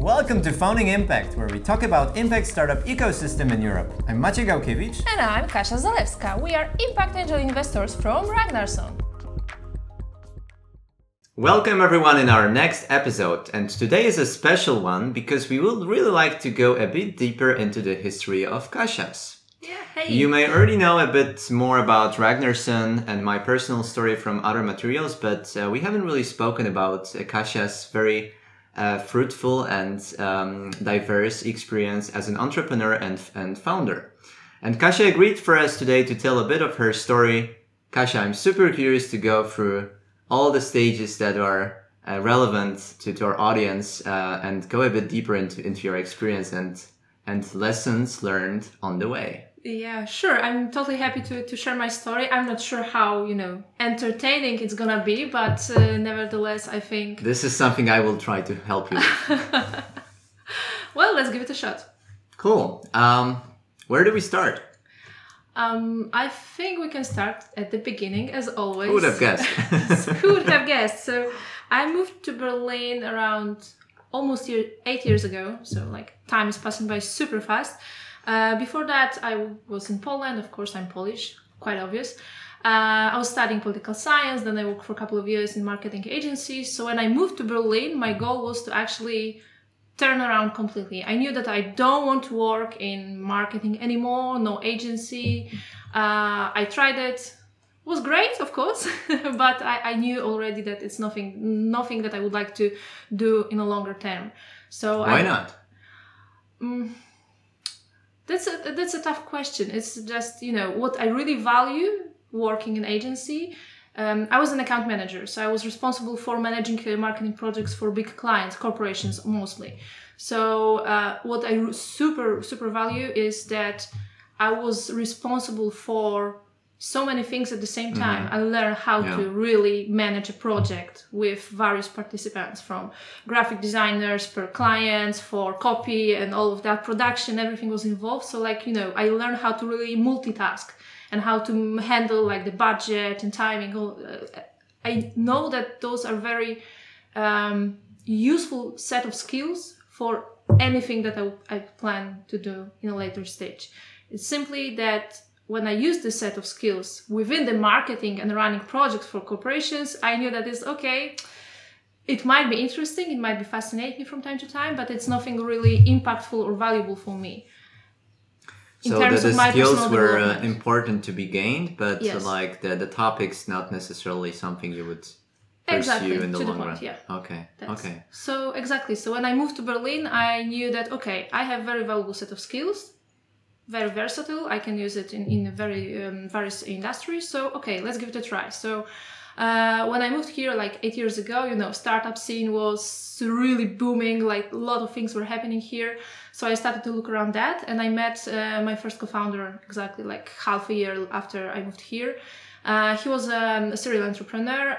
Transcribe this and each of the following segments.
Welcome to Founding Impact, where we talk about impact startup ecosystem in Europe. I'm Maciej Gałkiewicz. And I'm Kasia Zalewska. We are impact angel investors from Ragnarson. Welcome everyone in our next episode, and today is a special one because we would really like to go a bit deeper into the history of Kasia's. Yeah, hey. You may already know a bit more about Ragnarson and my personal story from other materials, but uh, we haven't really spoken about Kasia's very uh, fruitful and um, diverse experience as an entrepreneur and, and founder. And Kasia agreed for us today to tell a bit of her story. Kasia, I'm super curious to go through all the stages that are uh, relevant to, to our audience uh, and go a bit deeper into, into your experience and, and lessons learned on the way. Yeah, sure. I'm totally happy to, to share my story. I'm not sure how, you know, entertaining it's gonna be, but uh, nevertheless, I think. This is something I will try to help you well, let's give it a shot. Cool. Um, where do we start? Um, I think we can start at the beginning, as always. Who would have guessed? Who would have guessed? So, I moved to Berlin around almost year, eight years ago. So, like, time is passing by super fast. Uh, before that, I was in Poland. Of course, I'm Polish, quite obvious. Uh, I was studying political science, then I worked for a couple of years in marketing agencies. So when I moved to Berlin, my goal was to actually turn around completely. I knew that I don't want to work in marketing anymore, no agency. Uh, I tried it. it. Was great, of course, but I, I, knew already that it's nothing, nothing that I would like to do in a longer term. So why I, not? Um, that's a that's a tough question. It's just you know what I really value working in agency. Um, I was an account manager, so I was responsible for managing uh, marketing projects for big clients, corporations mostly. So uh, what I super super value is that I was responsible for so many things at the same time. Mm-hmm. I learned how yeah. to really manage a project with various participants from graphic designers per clients for copy and all of that production, everything was involved. So like, you know, I learned how to really multitask and how to handle like the budget and timing. Uh, I know that those are very um, useful set of skills for anything that I, I plan to do in a later stage. It's simply that when I used this set of skills within the marketing and running projects for corporations, I knew that it's okay. It might be interesting, it might be fascinating from time to time, but it's nothing really impactful or valuable for me. In so the, the skills were uh, important to be gained, but yes. like the, the topics not necessarily something you would pursue exactly, in the long the point, run. Yeah. Okay. That's, okay. So exactly. So when I moved to Berlin, I knew that okay, I have very valuable set of skills very versatile. I can use it in, in very um, various industries. So okay, let's give it a try. So uh, when I moved here like eight years ago, you know, startup scene was really booming. Like a lot of things were happening here. So I started to look around that, and I met uh, my first co-founder exactly like half a year after I moved here. Uh, he was um, a serial entrepreneur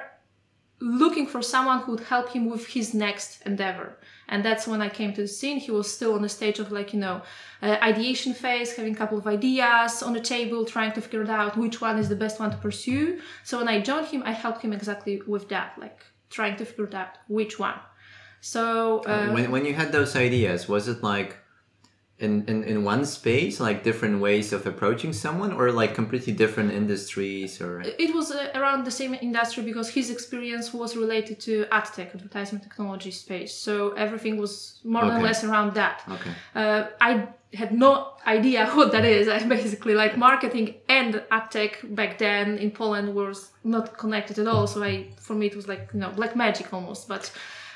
looking for someone who would help him with his next endeavor. And that's when I came to the scene. He was still on the stage of like, you know, uh, ideation phase, having a couple of ideas on the table, trying to figure out which one is the best one to pursue. So when I joined him, I helped him exactly with that, like trying to figure out which one. So uh, when, when you had those ideas, was it like in, in, in one space like different ways of approaching someone or like completely different industries or? It was uh, around the same industry because his experience was related to ad tech advertisement technology space. So everything was more okay. or less around that. Okay. Uh, i had no idea what that is. I basically like marketing and ad tech back then in poland was not connected at all. So i for me it was like you know black magic almost. But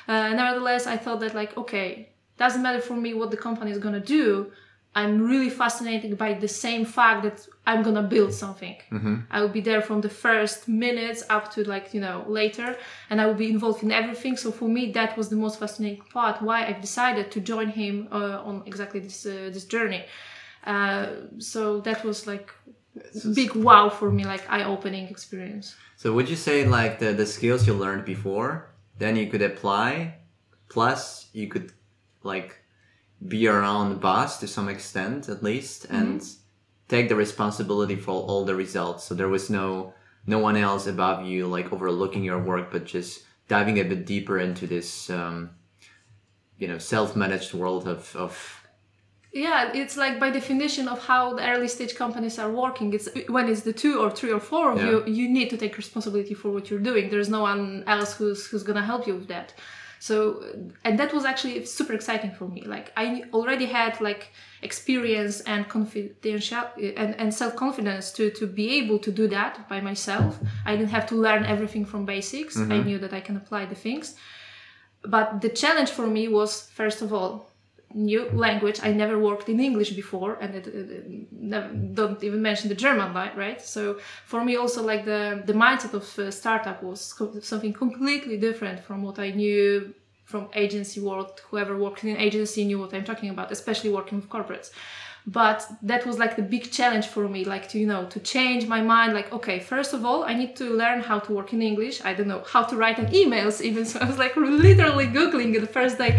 uh, nevertheless i thought that like okay doesn't matter for me what the company is going to do i'm really fascinated by the same fact that i'm going to build something. Mm-hmm. i will be there from the first minutes up to like you know later and i will be involved in everything. So for me that was the most fascinating part why i've decided to join him uh, on exactly this uh, this journey. Uh, so that was like big wow for me like eye-opening experience. So would you say like the, the skills you learned before then you could apply plus you could like be around boss to some extent at least mm-hmm. and take the responsibility for all the results so there was no no one else above you like overlooking your work but just diving a bit deeper into this um, you know self-managed world of of yeah it's like by definition of how the early stage companies are working it's when it's the two or three or four of Yeah. you you need to take responsibility for what you're doing there's no one else who's who's gonna help you with that so and that was actually super exciting for me. Like i already had like experience and confidential and, and self-confidence to to be able to do that by myself. I didn't have to learn everything from basics. I mm-hmm. knew that i can apply the things. But the challenge for me was first of all new language. I never worked in english before and it, it, it never, don't even mention the german right? So for me also like the the mindset of uh, startup was co- something completely different from what i knew from agency world. Whoever worked in agency knew what i'm talking about especially working with corporates. But that was like the big challenge for me like to you know to change my mind like okay first of all i need to learn how to work in english. I don't know how to write an emails even. So i was like literally googling the first day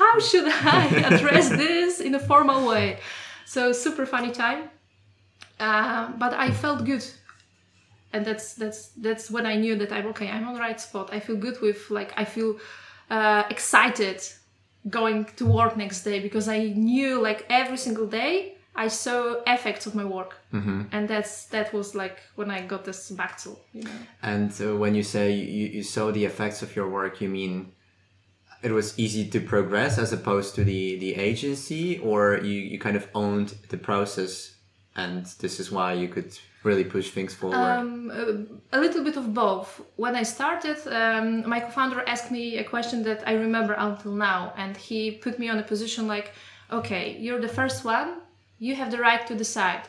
how should i address this in a formal way? So super funny time. Uh, but i felt good. And that's that's that's when i knew that i'm okay i'm on the right spot. I feel good with like i feel uh, excited going to work next day because I knew like every single day I saw effects of my work, mm-hmm. and that's that was like when I got this back to you know. And uh, when you say you, you saw the effects of your work, you mean it was easy to progress as opposed to the, the agency, or you, you kind of owned the process and this is why you could really push things forward? Um, a, little bit of both. When I started, um, my co-founder asked me a question that I remember until now, and he put me on a position like, "Okay, you're the first one. You have the right to decide.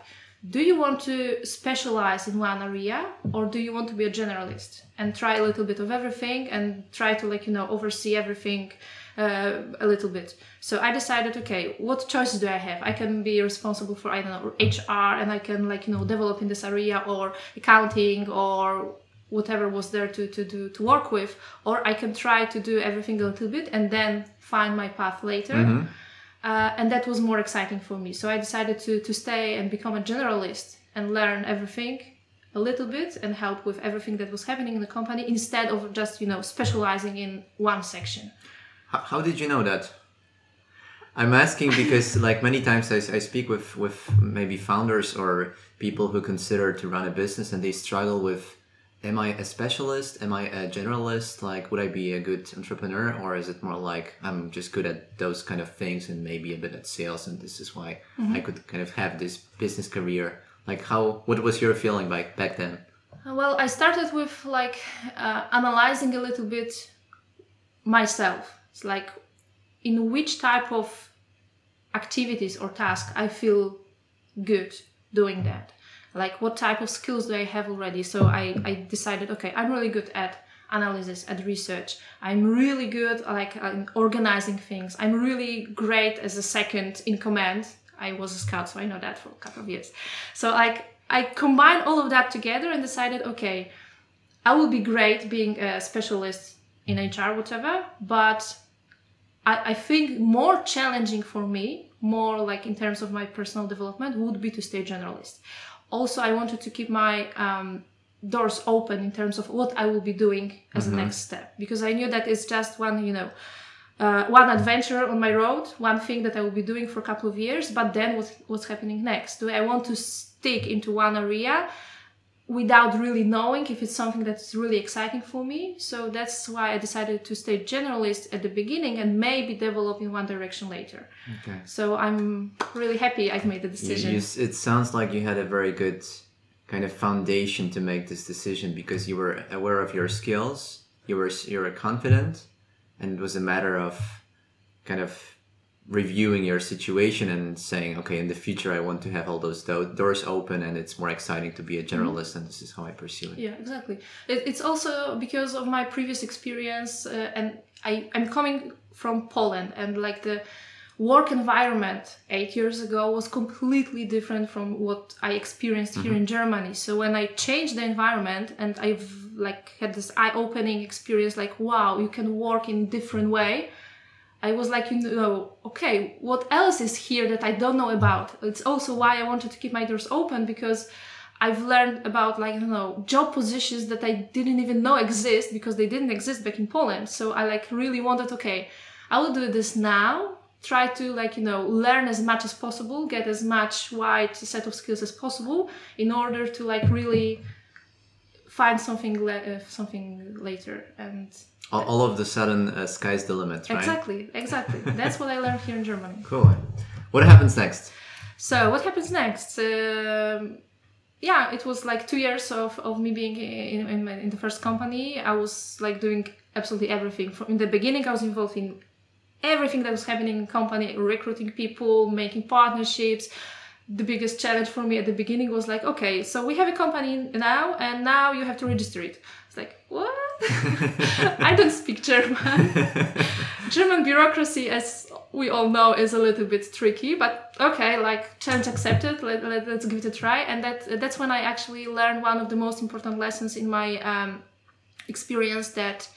Do you want to specialize in one area, or do you want to be a generalist and try a little bit of everything and try to like you know oversee everything?" Uh, a little bit. So I decided, okay, what choices do I have? I can be responsible for I don't know HR, and I can like you know develop in this area, or accounting, or whatever was there to to do to work with, or I can try to do everything a little bit and then find my path later. Uh, and that was more exciting for me. So I decided to to stay and become a generalist and learn everything a little bit and help with everything that was happening in the company instead of just you know specializing in one section. How, how did you know that? I'm asking because like many times I, I speak with with maybe founders or people who consider to run a business and they struggle with am I a specialist? Am I a generalist? Like would I be a good entrepreneur or is it more like I'm just good at those kind of things and maybe a bit at sales and this is why I could kind of have this business career? Like how what was your feeling like back then? Well, I started with like uh, analyzing a little bit myself. It's like in which type of activities or task I feel good doing that. Like what type of skills do I have already? So I, I decided, okay, I'm really good at analysis, at research. I'm really good like uh, in organizing things. I'm really great as a second in command. I was a scout, so I know that for a couple of years. So like I combined all of that together and decided, okay, I will be great being a specialist in HR, whatever, but I, I think more challenging for me, more like in terms of my personal development, would be to stay generalist. Also, I wanted to keep my um, doors open in terms of what I will be doing as a next step because I knew that it's just one, you know, uh, one adventure on my road, one thing that I will be doing for a couple of years. But then, what, what's happening next? Do I want to stick into one area without really knowing if it's something that's really exciting for me? So that's why I decided to stay generalist at the beginning and maybe develop in one direction later. Okay. So I'm really happy I've made the decision. you, s- it sounds like you had a very good kind of foundation to make this decision because you were aware of your skills, you were you were confident, and it was a matter of kind of reviewing your situation and saying, okay, in the future I want to have all those do- doors open, and it's more exciting to be a generalist, and this is how I pursue it. Yeah, exactly. It, it's also because of my previous experience, uh, and I, I'm coming from Poland, and like the work environment eight years ago was completely different from what I experienced here in Germany. So when I changed the environment, and I've like had this eye-opening experience, like wow, you can work in different way. I was like, you know, okay, what else is here that I don't know about? It's also why I wanted to keep my doors open because I've learned about like, don't know, job positions that I didn't even know exist because they didn't exist back in Poland. So I like really wanted, okay, I will do this now. Try to like you know learn as much as possible, get as much wide set of skills as possible in order to like really find something le- uh, something later and all, all of the sudden uh, sky's the limit right? Exactly exactly. That's what i learned here in germany. Cool. What happens next? So what happens next? Um, yeah it was like two years of, of me being in, in, my, in the first company. I was like doing absolutely everything. From in the beginning i was involved in everything that was happening in company recruiting people making partnerships the biggest challenge for me at the beginning was like, okay, so we have a company now, and now you have to register it. It's like, what? I don't speak German. German bureaucracy, as we all know, is a little bit tricky, but okay, like challenge accepted. Let, let, us give it a try. And that that's when I actually learned one of the most important lessons in my um, experience that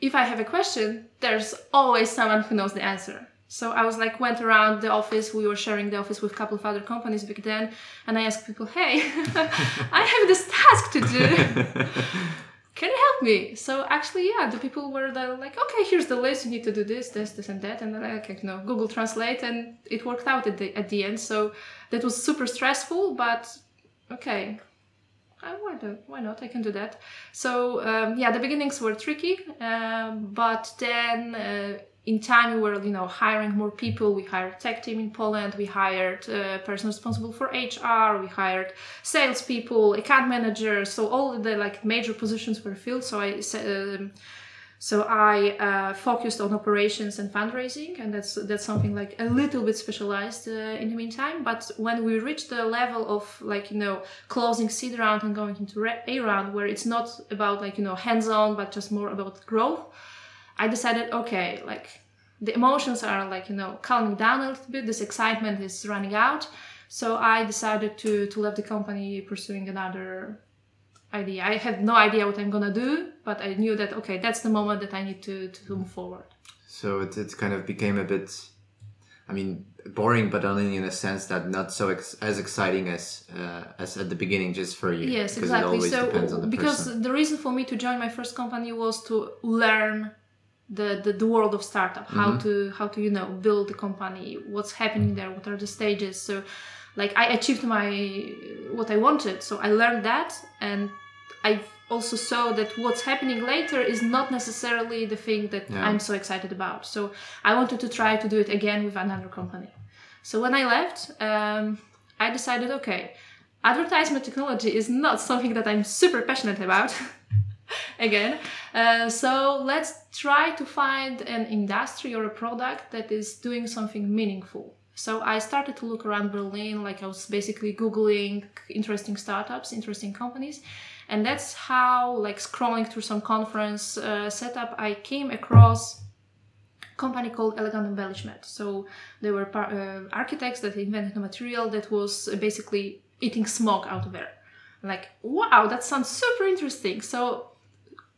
if I have a question, there's always someone who knows the answer. So I was like, went around the office. We were sharing the office with a couple of other companies back then, and I asked people, "Hey, I have this task to do. Can you help me?" So actually, yeah, the people were like, "Okay, here's the list. You need to do this, this, this, and that." And then I like, you know, Google Translate, and it worked out at the at the end. So that was super stressful, but okay, why, not? why not? I can do that. So um, yeah, the beginnings were tricky, um, but then uh, in time we were you know hiring more people. We hired a tech team in poland. We hired a person responsible for hr we hired salespeople account managers. So all the like major positions were filled. So i um, so i uh, focused on operations and fundraising. And that's that's something like a little bit specialized uh, in the meantime. But when we reached the level of like you know closing seed round and going into a round where it's not about like you know hands on but just more about growth I decided, okay, like the emotions are like, you know, calming down a little bit, this excitement is running out. So I decided to, to leave the company pursuing another idea. I had no idea what I'm gonna do, but I knew that, okay, that's the moment that I need to, to move forward. So it, it kind of became a bit, I mean, boring, but only in a sense that not so ex- as exciting as uh, as at the beginning, just for you. Yes, exactly. so because person. the reason for me to join my first company was to learn the, the, the world of startup. How mm-hmm. to how to you know build a company what's happening there what are the stages. So like i achieved my what i wanted. So i learned that and i also saw that what's happening later is not necessarily the thing that yeah. i'm so excited about. So i wanted to try to do it again with another company. So when i left um, i decided okay advertisement technology is not something that i'm super passionate about again. Uh, so let's try to find an industry or a product that is doing something meaningful. So I started to look around Berlin, like I was basically Googling interesting startups, interesting companies. And that's how, like scrolling through some conference uh, setup, I came across a company called Elegant Embellishment. So they were par- uh, architects that invented a material that was basically eating smoke out of air. Like, wow, that sounds super interesting. So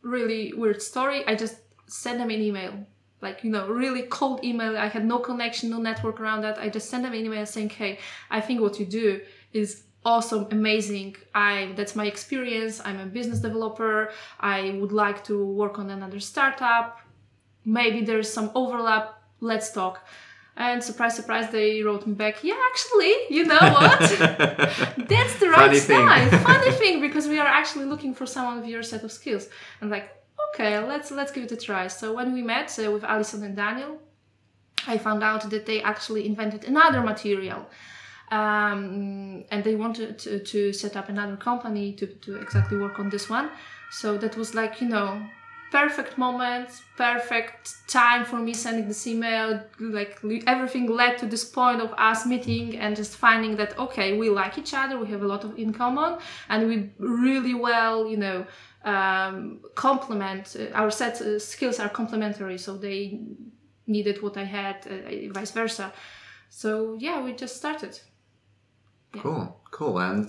really weird story. I just sent them an email, like you know, really cold email. I had no connection, no network around that. I just sent them an email saying, "Hey, I think what you do is awesome, amazing. I that's my experience. I'm a business developer. I would like to work on another startup. Maybe there's some overlap. Let's talk." And surprise, surprise, they wrote me back, yeah, actually, you know what? That's the right Funny Thing. Funny thing, because we are actually looking for someone with your set of skills. And like, okay, let's let's give it a try. So when we met uh, with Allison and Daniel, I found out that they actually invented another material. Um, and they wanted to, to set up another company to, to exactly work on this one. So that was like, you know, perfect moment, perfect time for me sending this email. Like everything led to this point of us meeting and just finding that okay, we like each other, we have a lot of in common, and we really well, you know, um, complement uh, our set uh, skills are complementary. So they needed what I had, uh, vice versa. So yeah, we just started. Yeah. Cool, cool, and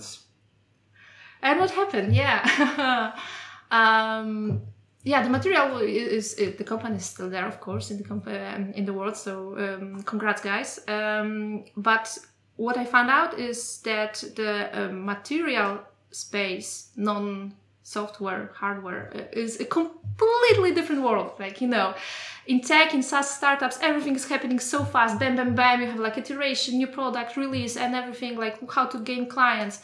and what happened? Yeah. um, yeah, the material is, is, the company is still there, of course, in the comp- um, in the world. So um, congrats, guys. Um, but what I found out is that the uh, material space, non software hardware, uh, is a completely different world. Like you know, in tech, in SaaS startups, everything is happening so fast. Bam, bam, bam. You have like iteration, new product release, and everything like how to gain clients.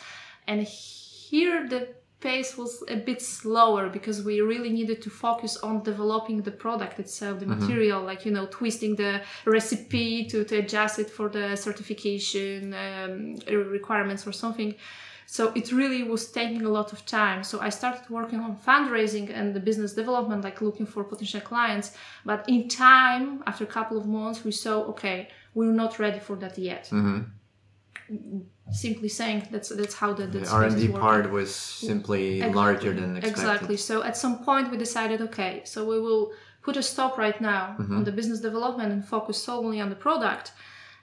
And here the pace was a bit slower because we really needed to focus on developing the product itself, the material, like, you know, twisting the recipe to, to adjust it for the certification um, requirements or something. So it really was taking a lot of time. So I started working on fundraising and the business development, like looking for potential clients. But in time, after a couple of months, we saw, okay, we're not ready for that yet. Simply saying that's that's how the, the, R and D part was simply larger than expected. Exactly. So at some point we decided, okay, so we will put a stop right now Mm-hmm. on the business development and focus solely on the product,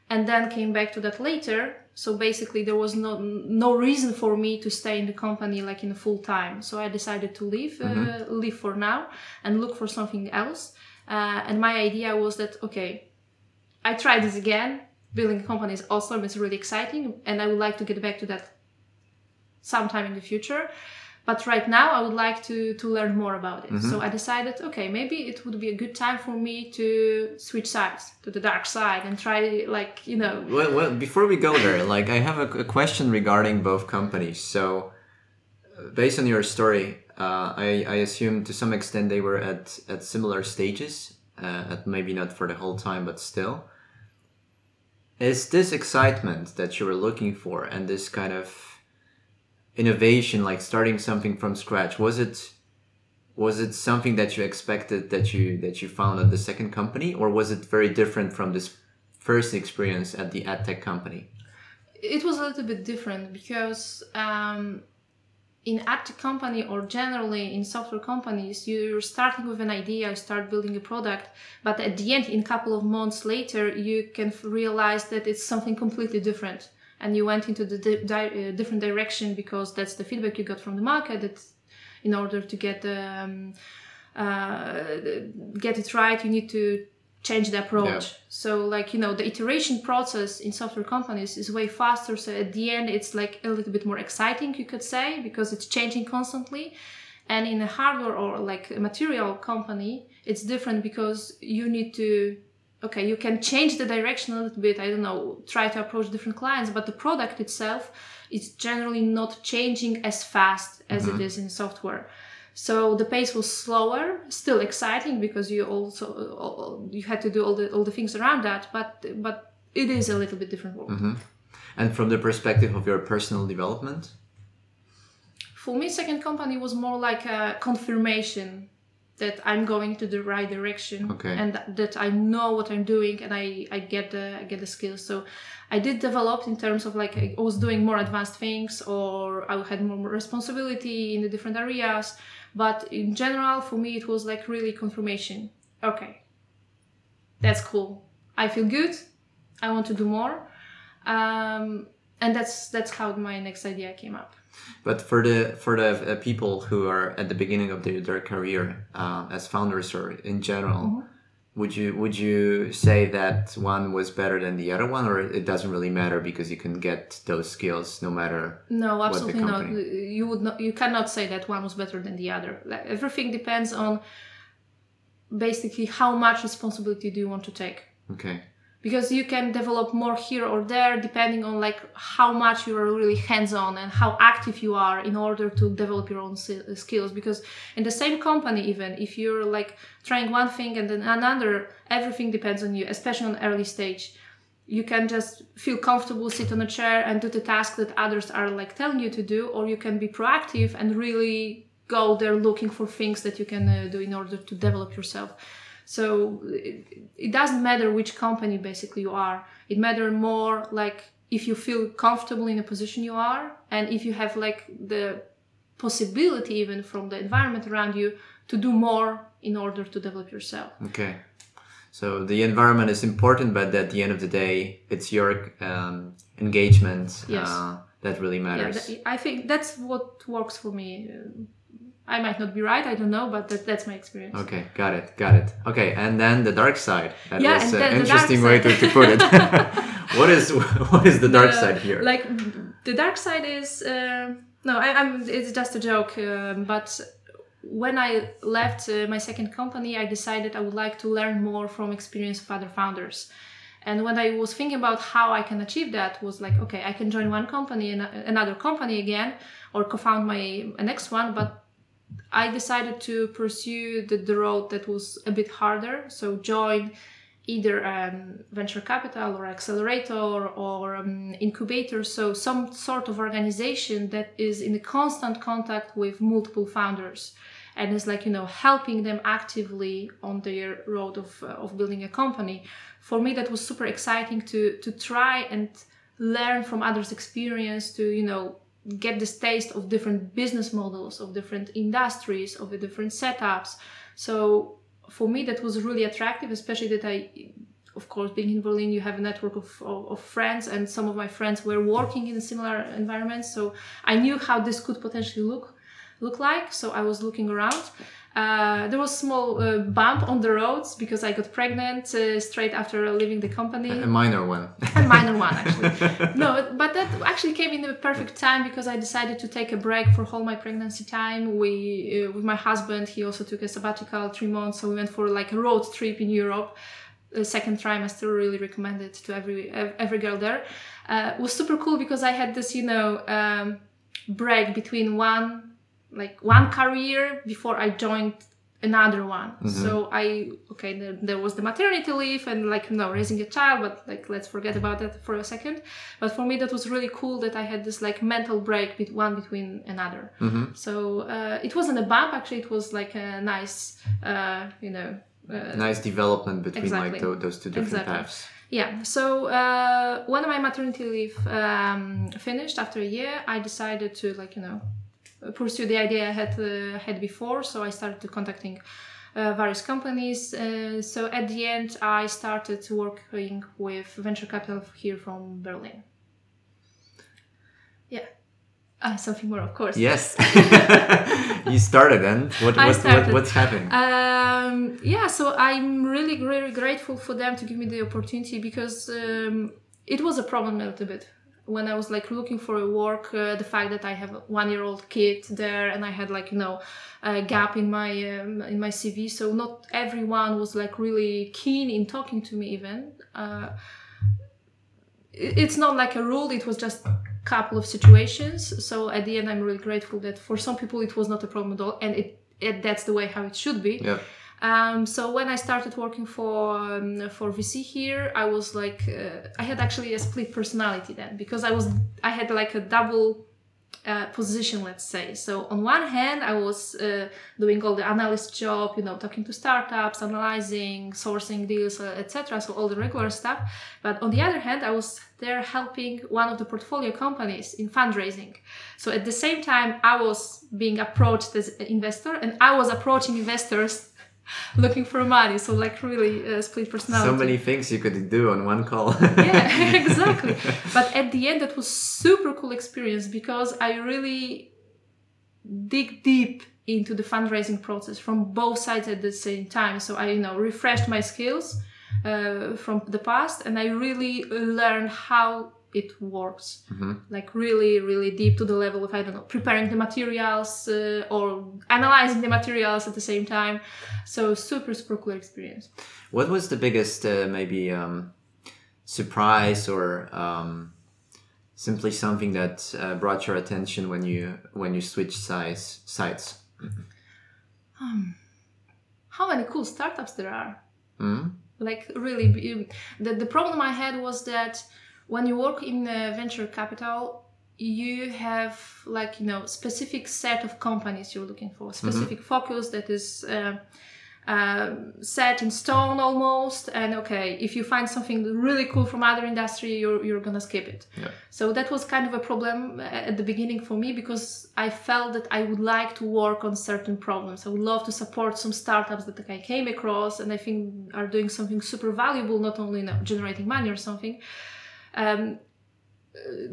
and then came back to that later. So basically, there was no no reason for me to stay in the company like in a full time. So I decided to leave, uh, leave for now, and look for something else. Uh, and my idea was that okay, I try this again. Building is awesome. It's really exciting, and I would like to get back to that sometime in the future. But right now, I would like to to learn more about it. So I decided, okay, maybe it would be a good time for me to switch sides to the dark side and try, like you know, Well, well, before we go there, like I have a, a question regarding both companies. So, uh, based on your story, uh, I, I assume to some extent they were at at similar stages, uh, at maybe not for the whole time, but still. Is this excitement that you were looking for and this kind of innovation, like starting something from scratch, was it was it something that you expected that you that you found at the second company, or was it very different from this first experience at the ad tech company? it was a little bit different because um, in ad company or generally in software companies you're starting with an idea start building a product but at the end in a couple of months later you can realize that it's something completely different. And you went into the di- di- uh, different direction because that's the feedback you got from the market that in order to get um, uh, get it right you need to change the approach. Yeah. so like you know the iteration process in software companies is way faster. So at the end it's like a little bit more exciting you could say because it's changing constantly. And in a hardware or like a material company it's different because you need to okay you can change the direction a little bit. I don't know try to approach different clients but the product itself is generally not changing as fast as it mm-hmm. is in software so the pace was slower still exciting because you also you had to do all the all the things around that but but it is a little bit different world. Mm-hmm. And from the perspective of your personal development, for me second company was more like a confirmation that i'm going to the right direction Okay. and th- that i know what i'm doing and i i get the i get the skills. So i did develop in terms of like i was doing more advanced things or i had more responsibility in the different areas but in general for me it was like really confirmation. Okay. That's cool. I feel good. I want to do more. Um, and that's that's how my next idea came up. But for the for the uh, people who are at the beginning of their, their career uh, as founders or in general, Mm-hmm. Would you would you say that one was better than the other one, or it doesn't really matter because you can get those skills no matter? No, absolutely not. You would not. You cannot say that one was better than the other. Everything depends on basically how much responsibility do you want to take. Okay. Because you can develop more here or there depending on like how much you are really hands-on and how active you are in order to develop your own skills. Because in the same company, even if you're like trying one thing and then another, everything depends on you, especially on early stage you can just feel comfortable sit on a chair and do the task that others are like telling you to do or you can be proactive and really go there looking for things that you can uh, do in order to develop yourself so it, it doesn't matter which company basically you are it matters more like if you feel comfortable in the position you are and if you have like the possibility even from the environment around you to do more in order to develop yourself Okay. So the environment is important, but at the end of the day, it's your um, engagement Yes. uh, that really yeah matters. that, i think that's what works for me Uh, i might not be right i don't know but that, that's my experience Okay, got it, got it. Okay, and then the dark side. That Yeah, was an interesting way to, to put it. what is what is the dark The- side here? like the dark side is uh, no I, i'm it's just a joke um, but when I left uh, my second company, I decided I would like to learn more from experience of other founders. And when I was thinking about how I can achieve that, was like, okay, I can join one company and another company again, or co-found my next one. But I decided to pursue the, the road that was a bit harder. So join either um, venture capital or accelerator or um, incubator. So some sort of organization that is in constant contact with multiple founders and is like you know helping them actively on their road of, uh, of building a company for me that was super exciting to to try and learn from others experience to you know get this taste of different business models of different industries of the different setups. So for me that was really attractive especially that i of course being in berlin you have a network of, of, of, friends and some of my friends were working in similar environments so i knew how this could potentially look look like so i was looking around uh, there was small uh, bump on the roads because I got pregnant uh, straight after leaving the company. A minor one. a minor one, actually. no, but that actually came in the perfect time because I decided to take a break for all my pregnancy time. We, uh, with my husband, he also took a sabbatical three months, so we went for like a road trip in Europe. The second trimester really recommend it to every every girl there. Uh, it was super cool because I had this, you know, um, break between one like one career before I joined another one. Mm-hmm. So I okay, there, there, was the maternity leave and like you know raising a child, but like let's forget about that for a second. But for me, that was really cool that I had this like mental break between one between another. Mm-hmm. So uh, it wasn't a bump. Actually, it was like a nice, uh, you know. Uh, nice development between exactly. like th- those two different exactly. paths. Yeah. So uh, when my maternity leave um, finished after a year, I decided to like you know pursue the idea I had uh, had before. So I started contacting uh, various companies. Uh, so at the end, I started working with venture capital here from Berlin. Yeah. Uh, something more, of course. Yes. you started and what, what, what, what's happening? Um, yeah, so I'm really, really grateful for them to give me the opportunity because um, it was a problem a little bit when I was like looking for a work, uh, the fact that I have a one-year-old kid there and I had like you know a gap in my um, in my CV, so not everyone was like really keen in talking to me. Even uh, it's not like a rule; it was just a couple of situations. So at the end, I'm really grateful that for some people it was not a problem at all, and it, it that's the way how it should be. Yeah. Um, so when I started working for um, for VC here, I was like, uh, I had actually a split personality then because I was I had like a double uh, position, let's say. So on one hand, I was uh, doing all the analyst job, you know, talking to startups, analyzing, sourcing deals, uh, etc. So all the regular stuff. But on the other hand, I was there helping one of the portfolio companies in fundraising. So at the same time, I was being approached as an investor, and I was approaching investors looking for money. So like really uh, split personality. So many things you could do on one call. yeah, exactly. But at the end, that was super cool experience because I really dig deep into the fundraising process from both sides at the same time. So I, you know, refreshed my skills uh, from the past, and I really learned how it works. Mm-hmm. like really really deep to the level of i don't know preparing the materials uh, or analyzing the materials at the same time. So super super cool experience. What was the biggest uh, maybe um, surprise or um, simply something that uh, brought your attention when you when you switched size sites? Um, how many cool startups there are. Mm-hmm. like really the, the problem i had was that when you work in venture capital you have like you know specific set of companies you're looking for mm-hmm. specific mm-hmm. focus that is uh, uh, set in stone almost and okay if you find something really cool from other industry you're, you're gonna skip it yeah. so that was kind of a problem at the beginning for me because i felt that i would like to work on certain problems i would love to support some startups that i came across and i think are doing something super valuable not only generating money or something um,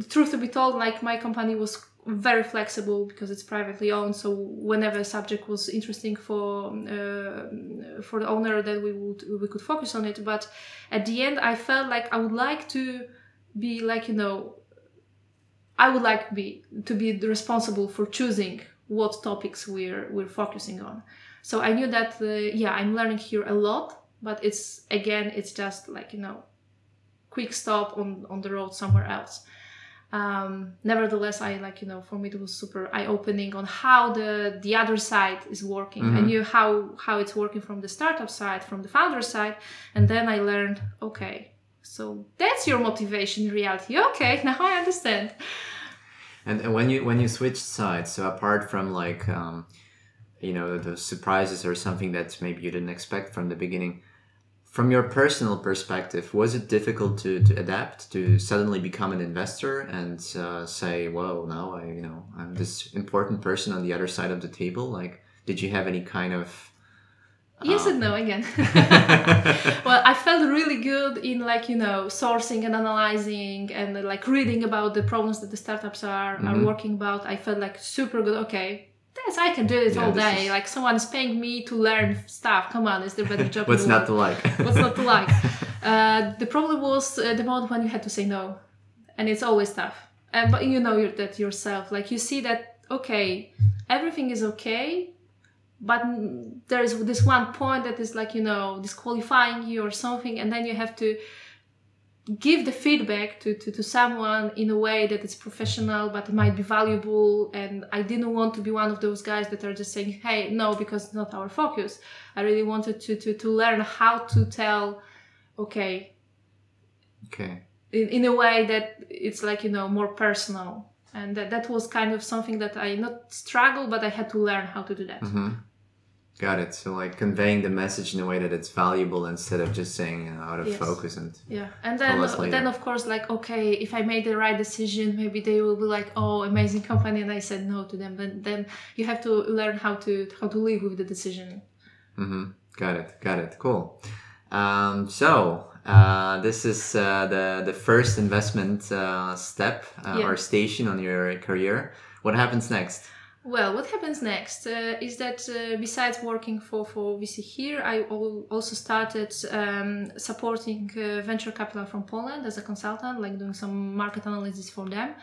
truth to be told, like my company was very flexible because it's privately owned. So whenever a subject was interesting for uh, for the owner, then we would we could focus on it. But at the end, I felt like I would like to be like you know, I would like be to be responsible for choosing what topics we're we're focusing on. So I knew that uh, yeah, I'm learning here a lot, but it's again, it's just like you know, quick stop on on the road somewhere else. Um, nevertheless, I like you know, for me it was super eye opening on how the the other side is working. I Mhm. knew how how it's working from the startup side, from the founder side, and then I learned okay. So that's your motivation in reality. Okay, now I understand. And, and when you when you switched sides, so apart from like um, you know the surprises or something that maybe you didn't expect from the beginning, from your personal perspective, was it difficult to, to adapt to suddenly become an investor and uh, say, "Whoa, now I you know I'm this important person on the other side of the table"? Like, did you have any kind of Yes and no again. well, I felt really good in like you know sourcing and analyzing and like reading about the problems that the startups are are Mhm. working about. I felt like super good. Okay, yes, I can do it Yeah, all this day. is- Like someone's paying me to learn stuff. Come on, is there a better job? What's not to like? What's not to like? Uh, the problem was uh, the moment when you had to say no, and it's always tough. And but you know you're, that yourself. Like you see that okay, everything is okay, but there is this one point that is like you know disqualifying you or something, and then you have to give the feedback to, to, to someone in a way that it's professional but it might be valuable and i didn't want to be one of those guys that are just saying hey no because it's not our focus. I really wanted to to, to learn how to tell okay okay. in, in a way that it's like you know more personal. And that, that was kind of something that i not struggle but i had to learn how to do that. Hmm Got it. So like conveying the message in a way that it's valuable instead of just saying uh, out of Yes. focus and yeah and then then of course like okay if i made the right decision maybe they will be like oh amazing company and i said no to them then then you have to learn how to how to live with the decision hmm Got it. Got it. Cool. Um, so uh, this is uh, the the first investment uh, step uh, Yeah. or station on your career. What happens next? Well, what happens next uh, is that uh, besides working for, for VC here, I al- also started um, supporting uh, venture capital from Poland as a consultant, like doing some market analysis for them.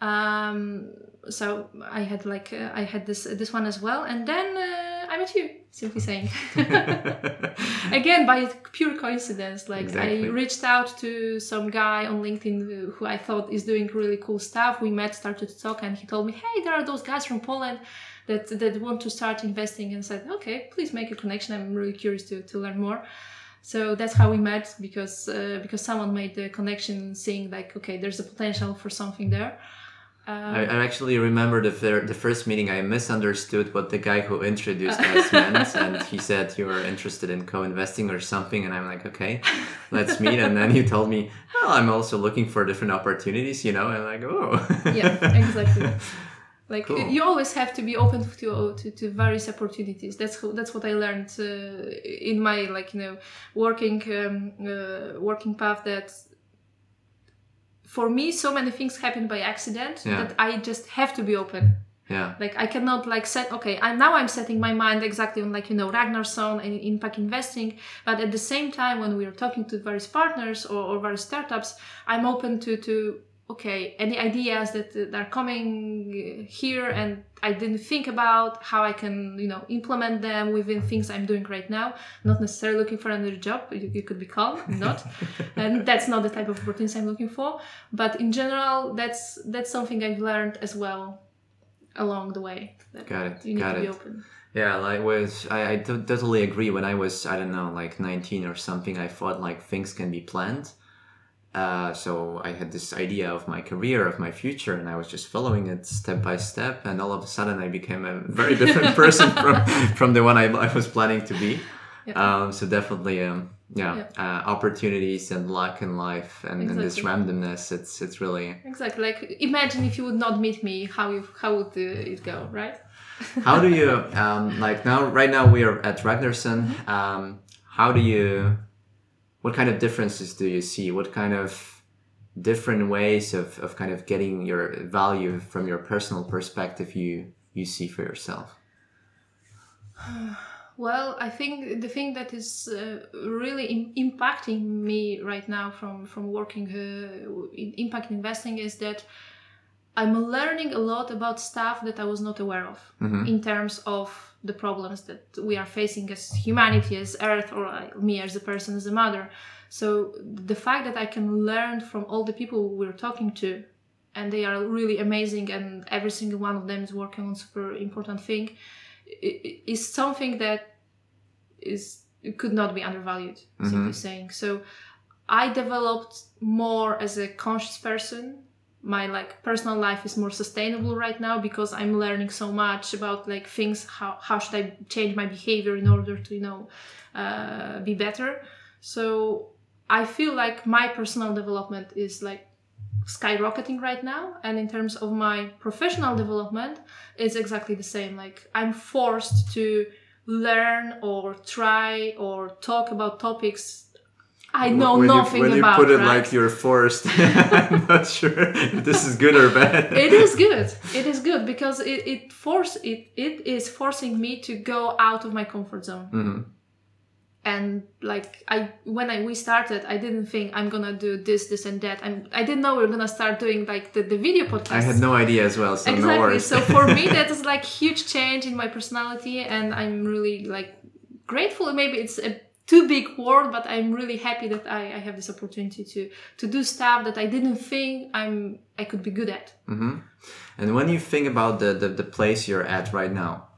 Um, so I had like uh, I had this this one as well, and then uh, I met you. Simply saying, again by pure coincidence. Like Exactly. I reached out to some guy on LinkedIn who, who I thought is doing really cool stuff. We met, started to talk, and he told me, "Hey, there are those guys from Poland that that want to start investing." And said, "Okay, please make a connection. I'm really curious to to learn more." So that's how we met because uh, because someone made the connection, seeing like, okay, there's a potential for something there. Um, I, I actually remember the fir- the first meeting. I misunderstood what the guy who introduced us meant, and he said you were interested in co-investing or something, and I'm like, okay, let's meet. And then he told me, well, I'm also looking for different opportunities, you know. And I'm like, oh, Yeah, exactly. like Cool. you always have to be open to, to, to various opportunities that's that's what i learned uh, in my like you know working um, uh, working path that for me so many things happen by accident Yeah. that i just have to be open yeah, like i cannot like set okay i'm now i'm setting my mind exactly on like you know ragnarson and impact investing but at the same time when we're talking to various partners or, or various startups i'm open to to okay any ideas that, that are coming uh, here and i didn't think about how i can you know implement them within things i'm doing right now. Not necessarily looking for another job you, you could be calm not. And that's not the type of opportunities i'm looking for. But in general that's that's something i've learned as well along the way got it, you need got to be open. Yeah, like was I, I totally agree. When I was I don't know like 19 or something, I thought like things can be planned. Uh, so I had this idea of my career, of my future, and I was just following it step by step. And all of a sudden, I became a very different person from from the one I, I was planning to be. Yeah. Um, so definitely, um, yeah, Yeah. Uh, opportunities and luck in life, and, and this randomness. It's it's really. exactly like imagine if you would not meet me how you how would uh, it go right how do you um, like now right now we are at Ragnarson um, how do you what kind of differences do you see what kind of different ways of, of kind of getting your value from your personal perspective you you see for yourself Well, I think the thing that is uh, really im- impacting me right now from from working uh, in impact investing is that I'm learning a lot about stuff that I was not aware of Mhm. in terms of the problems that we are facing as humanity, as Earth, or uh, me as a person, as a mother. So the fact that I can learn from all the people we're talking to, and they are really amazing, and every single one of them is working on super important thing, is something that is could not be undervalued. Simply saying. So I developed more as a conscious person my like personal life is more sustainable right now because i'm learning so much about like things how, how should i change my behavior in order to you know uh, be better. So i feel like my personal development is like skyrocketing right now and in terms of my professional development it's exactly the same. Like i'm forced to learn or try or talk about topics i know when nothing you, when about you put it right? like you're forced, I'm not sure if this is good or bad. it is good it is good because it, it force it it is forcing me to go out of my comfort zone Mhm. and like i when i we started i didn't think i'm gonna do this this and that i'm i didn't know we are gonna start doing like the, the video podcast I had no idea as well, so no exactly worries. so for me that is like huge change in my personality and i'm really like grateful maybe it's a too big world but i'm really happy that I, I have this opportunity to to do stuff that i didn't think i'm i could be good at hmm And when you think about the, the, the place you're at right now,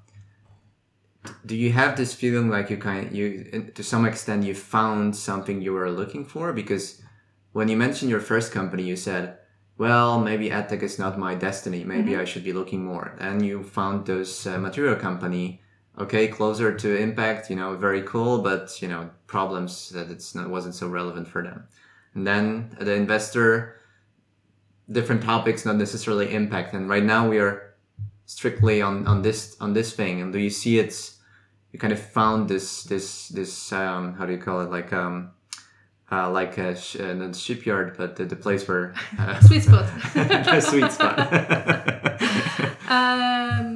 do you have this feeling like you kind you to some extent you found something you were looking for? Because when you mentioned your first company, you said, "Well, maybe edtech is not my destiny. Maybe I should be looking more." And you found those uh, material company. Okay, closer to impact, you know, very cool, but you know, problems that it's not wasn't so relevant for them. And then the investor different topics, not necessarily impact. And right now we are strictly on, on this on this thing. And do you see it's you kind of found this this this um, how do you call it like um uh, like a sh- uh, not shipyard, but the, the place where uh, sweet spot the sweet spot. Um,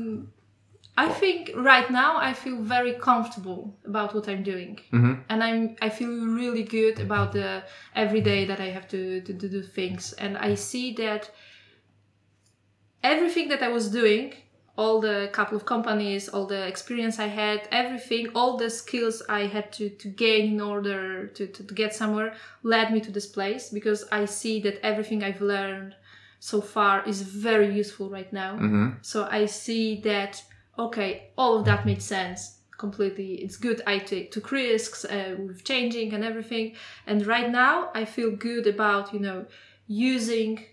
I think right now I feel very comfortable about what I'm doing, Mhm. and I'm I feel really good about the every day that I have to, to, to do things, and I see that everything that I was doing, all the couple of companies, all the experience I had, everything, all the skills I had to, to gain in order to, to, to get somewhere led me to this place because I see that everything I've learned so far is very useful right now. hmm So I see that okay, all of that made sense completely. It's good. I take took risks uh, with changing and everything, and right now I feel good about you know using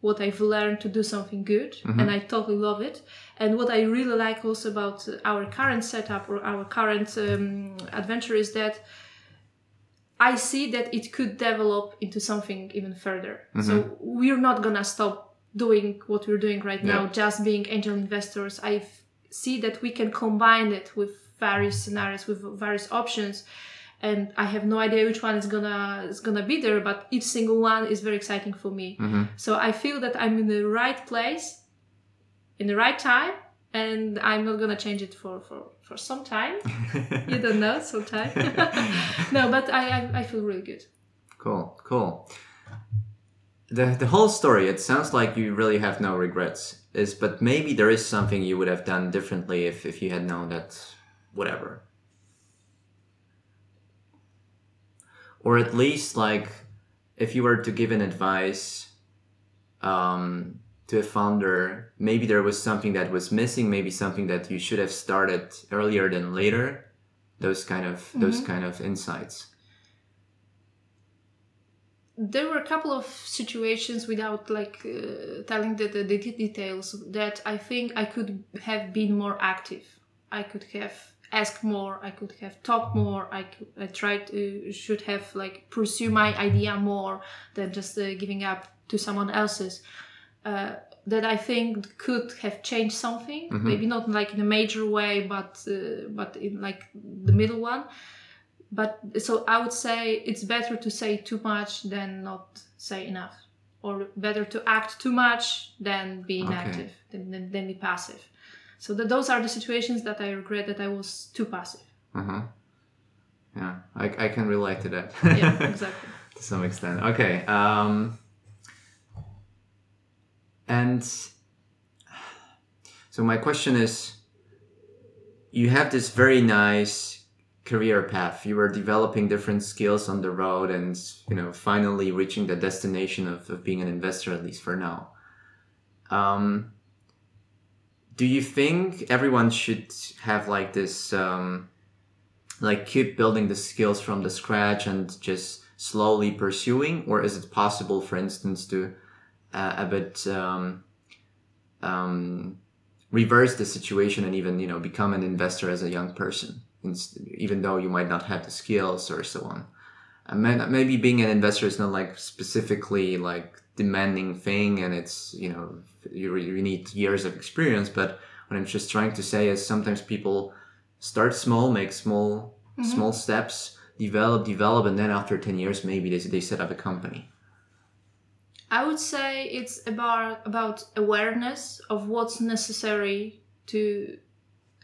what I've learned to do something good, and I totally love it. And what I really like also about our current setup or our current um, adventure is that I see that it could develop into something even further. So we're not gonna stop doing what we're doing right now, just being angel investors. I f- see that we can combine it with various scenarios, with various options, and I have no idea which one is gonna is gonna be there, but each single one is very exciting for me. hmm So I feel that I'm in the right place, in the right time, and I'm not gonna change it for for for some time. you don't know, some time. no, but I, I I feel really good. Cool, cool. The the whole story, it sounds like you really have no regrets. Is but maybe there is something you would have done differently if, if you had known that whatever. Or at least like if you were to give an advice um, to a founder, maybe there was something that was missing, maybe something that you should have started earlier than later. Those kind of those kind of insights. There were a couple of situations without like uh, telling the, the, the details that I think I could have been more active. I could have asked more. I could have talked more. I could I tried to should have like pursue my idea more than just uh, giving up to someone else's. Uh, that I think could have changed something. Maybe not like in a major way, but uh, but in like the middle one but so i would say it's better to say too much than not say enough or better to act too much than be Okay. inactive than, than, than be passive so that those are the situations that i regret that i was too passive Uh huh. Yeah, I, I can relate to that. yeah exactly to some extent. Okay. Um, And so my question is you have this very nice career path. You were developing different skills on the road and, you know, finally reaching the destination of, of being an investor, at least for now. Um, do you think everyone should have like this, um, like keep building the skills from the scratch and just slowly pursuing? Or is it possible, for instance, to uh, a bit, um, um, reverse the situation and even you know become an investor as a young person even though you might not have the skills or so on and maybe being an investor is not like specifically like demanding thing and it's you know you, you need years of experience but what i'm just trying to say is sometimes people start small make small mm-hmm. small steps develop develop and then after 10 years maybe they, they set up a company I would say it's about about awareness of what's necessary to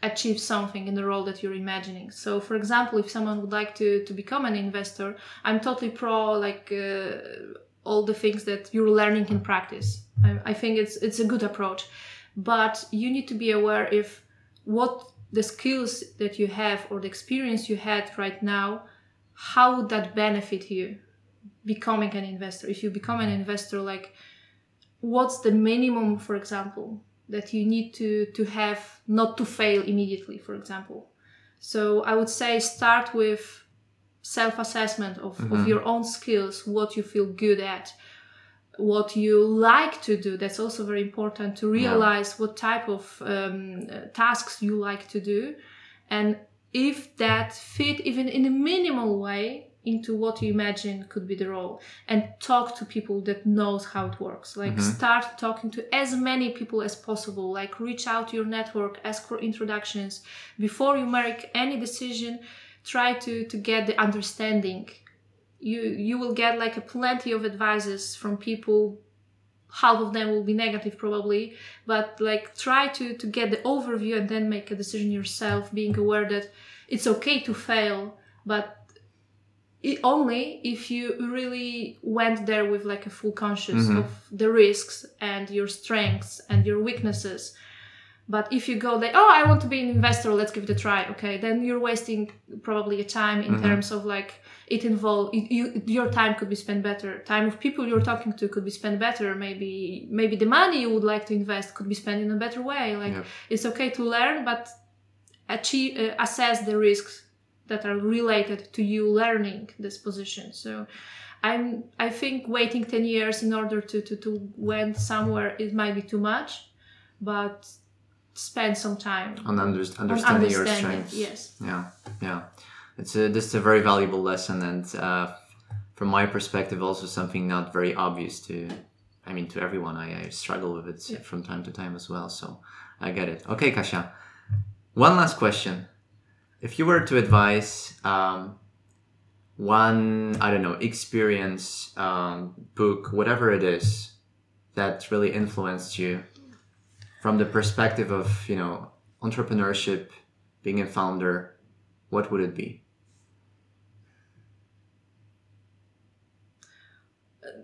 achieve something in the role that you're imagining. So, for example, if someone would like to to become an investor, I'm totally pro like uh, all the things that you're learning in practice. I, I think it's it's a good approach, but you need to be aware if what the skills that you have or the experience you had right now, how would that benefit you? becoming an investor if you become an investor like what's the minimum for example that you need to to have not to fail immediately for example so i would say start with self-assessment of, mm-hmm. of your own skills what you feel good at what you like to do that's also very important to realize yeah. what type of um, tasks you like to do and if that fit even in a minimal way into what you imagine could be the role and talk to people that knows how it works. Like mm-hmm. start talking to as many people as possible. Like reach out to your network ask for introductions. Before you make any decision try to to get the understanding. You you will get like a plenty of advices from people. Half of them will be negative probably. But like try to to get the overview and then make a decision yourself being aware that it's okay to fail but it, only if you really went there with like a full conscious mm-hmm. of the risks and your strengths and your weaknesses. But if you go like oh i want to be an investor let's give it a try okay then you're wasting probably a time in mm-hmm. terms of like it involve it, you, your time could be spent better. Time of people you're talking to could be spent better. Maybe maybe the money you would like to invest could be spent in a better way. Like it's okay to learn but achieve uh, assess the risks that are related to you learning this position. So I'm I think waiting 10 years in order to, to, to went somewhere it might be too much, but spend some time on under, understanding, on understanding your strengths. Yes. Yeah. Yeah. It's a, this is a very valuable lesson and uh, from my perspective also something not very obvious to I mean to everyone. I, I struggle with it yeah. from time to time as well. So I get it. Okay, Kasia. One last question if you were to advise um, one i don't know experience um, book whatever it is that really influenced you from the perspective of you know entrepreneurship being a founder what would it be?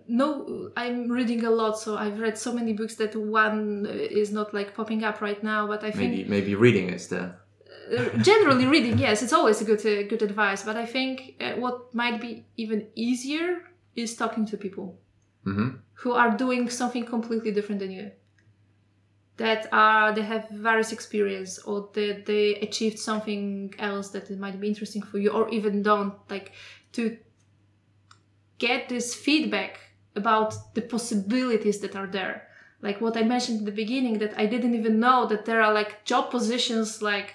No i'm reading a lot so i've read so many books that one is not like popping up right now but i think maybe maybe reading is the generally reading yes it's always a good uh, good advice but i think uh, what might be even easier is talking to people mm-hmm. who are doing something completely different than you that are they have various experience or that they achieved something else that it might be interesting for you or even don't like to get this feedback about the possibilities that are there like what i mentioned in the beginning that i didn't even know that there are like job positions like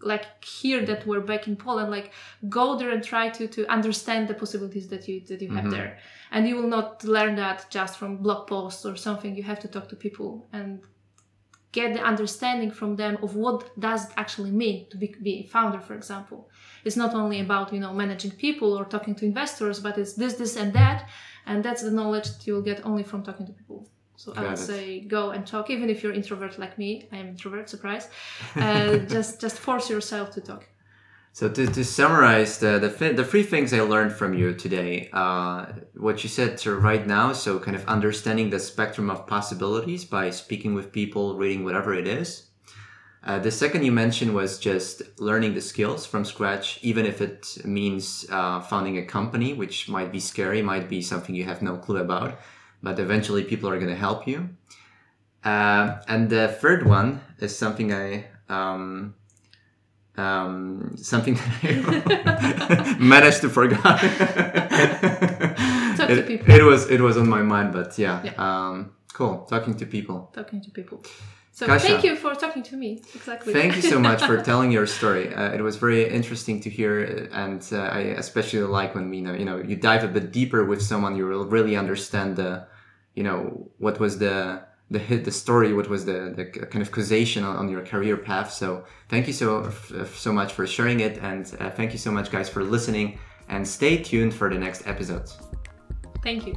like here that we're back in Poland, like go there and try to to understand the possibilities that you that you have mm-hmm. there. And you will not learn that just from blog posts or something. You have to talk to people and get the understanding from them of what does it actually mean to be, be a founder, for example. It's not only about you know managing people or talking to investors, but it's this, this, and that, and that's the knowledge that you'll get only from talking to people. So Got I would it. say go and talk, even if you're introvert like me. I am introvert. Surprise. Uh, just just force yourself to talk. So to, to summarize the the, the three things I learned from you today, uh, what you said to right now, so kind of understanding the spectrum of possibilities by speaking with people, reading whatever it is. Uh, the second you mentioned was just learning the skills from scratch, even if it means uh, founding a company, which might be scary, might be something you have no clue about, but eventually people are going to help you. Uh, and the third one is something I um, um, something that I managed to forget. Talk to it, people. it was it was on my mind, but yeah, Yeah. Um, cool. Talking to people. talking to people. So Kasia. thank you for talking to me. Exactly. Thank you so much for telling your story. Uh, it was very interesting to hear, uh, and uh, I especially like when we know you know you dive a bit deeper with someone, you will really understand the, you know, what was the the hit, the story, what was the the kind of causation on, on your career path. So thank you so so much for sharing it, and uh, thank you so much, guys, for listening. And stay tuned for the next episode. Thank you.